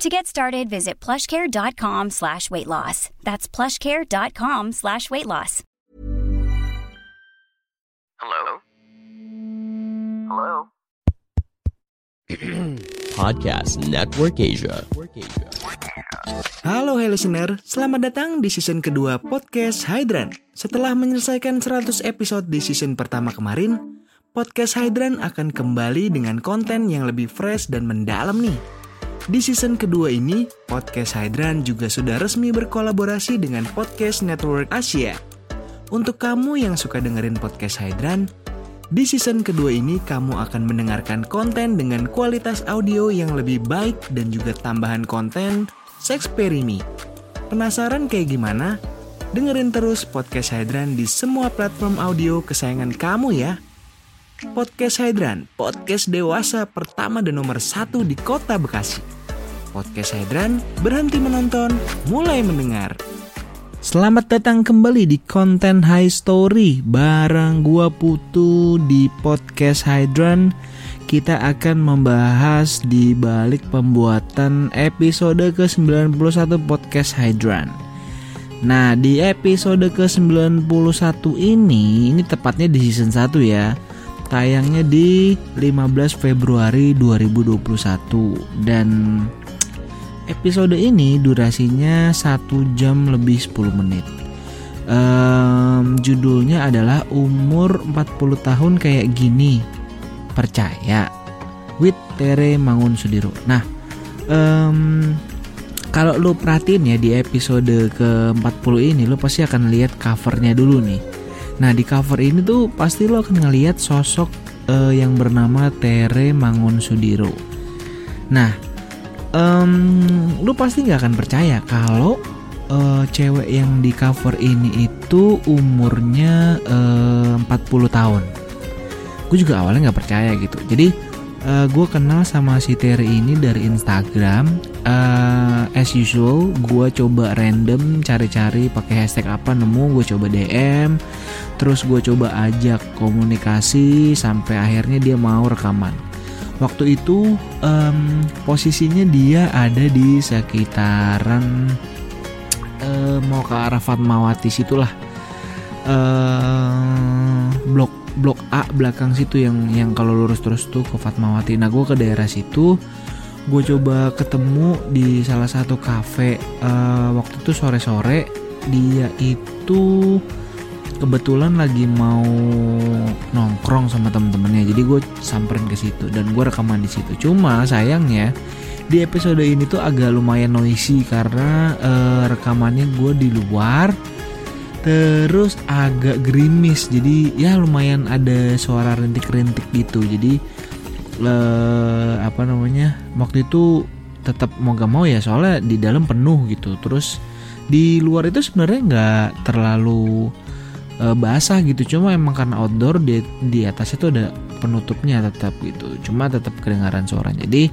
To get started, visit plushcare.com slash weight loss. That's plushcare.com slash weight loss. Hello? Hello? Podcast Network Asia. Halo hey listener, selamat datang di season kedua podcast Hydran. Setelah menyelesaikan 100 episode di season pertama kemarin, podcast Hydran akan kembali dengan konten yang lebih fresh dan mendalam nih. Di season kedua ini, podcast Hydran juga sudah resmi berkolaborasi dengan Podcast Network Asia. Untuk kamu yang suka dengerin podcast Hydran, di season kedua ini kamu akan mendengarkan konten dengan kualitas audio yang lebih baik dan juga tambahan konten Sexperimi. Penasaran kayak gimana? Dengerin terus podcast Hydran di semua platform audio kesayangan kamu ya. Podcast Hydran, podcast dewasa pertama dan nomor satu di kota Bekasi. Podcast Hydran, berhenti menonton, mulai mendengar. Selamat datang kembali di konten High Story barang gua Putu di podcast Hydran. Kita akan membahas di balik pembuatan episode ke-91 podcast Hydran. Nah, di episode ke-91 ini, ini tepatnya di season 1 ya tayangnya di 15 Februari 2021 dan episode ini durasinya 1 jam lebih 10 menit. Um, judulnya adalah umur 40 tahun kayak gini. Percaya. With Tere Mangun Sudiro nah um, kalau lo perhatiin ya di episode ke-40 ini lo pasti akan lihat covernya dulu nih. Nah di cover ini tuh pasti lo akan ngeliat sosok uh, yang bernama Tere Mangun Sudiro. Nah, um, lo pasti nggak akan percaya kalau uh, cewek yang di cover ini itu umurnya uh, 40 tahun. Gue juga awalnya nggak percaya gitu. Jadi uh, gue kenal sama si Tere ini dari Instagram. Uh, as usual, gue coba random cari-cari pakai hashtag apa nemu, gue coba DM Terus gue coba ajak komunikasi sampai akhirnya dia mau rekaman. Waktu itu um, posisinya dia ada di sekitaran uh, mau ke arah Fatmawati situlah. Uh, blok blok A belakang situ yang yang kalau lurus terus tuh ke Fatmawati. Nah gue ke daerah situ gue coba ketemu di salah satu kafe uh, waktu itu sore-sore dia itu kebetulan lagi mau nongkrong sama temen-temennya jadi gue samperin ke situ dan gue rekaman di situ. Cuma sayangnya di episode ini tuh agak lumayan noisy karena uh, rekamannya gue di luar terus agak gerimis. Jadi ya lumayan ada suara rintik-rintik gitu. Jadi uh, apa namanya waktu itu tetap mau gak mau ya soalnya di dalam penuh gitu. Terus di luar itu sebenarnya nggak terlalu uh, basah gitu. Cuma emang karena outdoor di di atasnya tuh ada penutupnya tetap gitu. Cuma tetap kedengaran suara. Jadi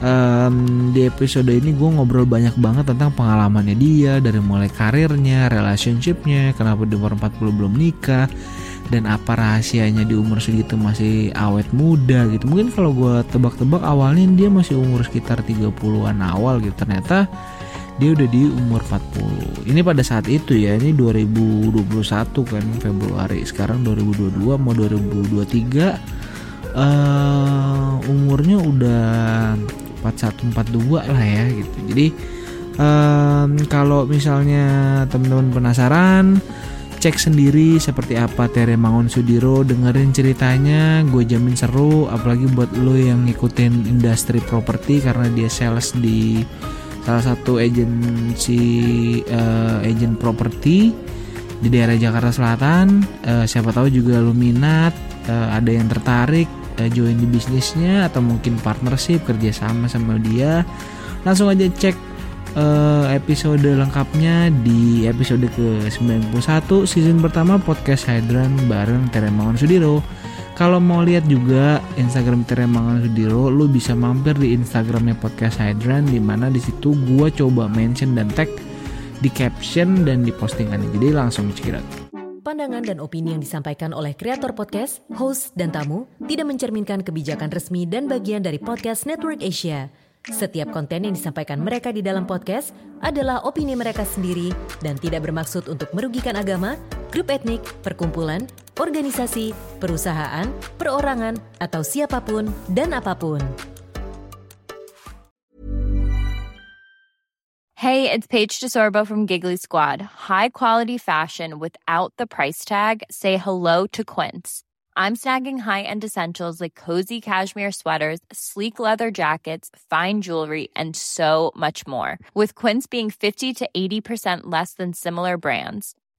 um, di episode ini gue ngobrol banyak banget tentang pengalamannya dia dari mulai karirnya relationshipnya kenapa di umur 40 belum nikah dan apa rahasianya di umur segitu masih awet muda gitu. Mungkin kalau gue tebak-tebak awalnya dia masih umur sekitar 30-an awal gitu. Ternyata dia udah di umur 40 ini pada saat itu ya ini 2021 kan Februari. Sekarang 2022 mau 2023 uh, umurnya udah 4142 lah ya gitu. Jadi um, kalau misalnya teman-teman penasaran cek sendiri seperti apa Tere Mangun Sudiro dengerin ceritanya gue jamin seru. Apalagi buat lo yang ngikutin industri properti karena dia sales di salah satu agensi uh, agent properti di daerah Jakarta Selatan uh, siapa tahu juga lu minat uh, ada yang tertarik uh, join di bisnisnya atau mungkin partnership kerjasama sama dia langsung aja cek episode lengkapnya di episode ke-91 season pertama podcast Hydran bareng Teremangan Sudiro. Kalau mau lihat juga Instagram Teremangan Sudiro, lu bisa mampir di Instagramnya podcast Hydran di mana di situ gua coba mention dan tag di caption dan di postingannya. Jadi langsung out. Pandangan dan opini yang disampaikan oleh kreator podcast, host, dan tamu tidak mencerminkan kebijakan resmi dan bagian dari podcast Network Asia. Setiap konten yang disampaikan mereka di dalam podcast adalah opini mereka sendiri dan tidak bermaksud untuk merugikan agama, grup etnik, perkumpulan, organisasi, perusahaan, perorangan, atau siapapun dan apapun. Hey, it's Paige DeSorbo from Giggly Squad. High quality fashion without the price tag. Say hello to Quince. I'm snagging high-end essentials like cozy cashmere sweaters, sleek leather jackets, fine jewelry, and so much more. With Quince being 50 to 80% less than similar brands.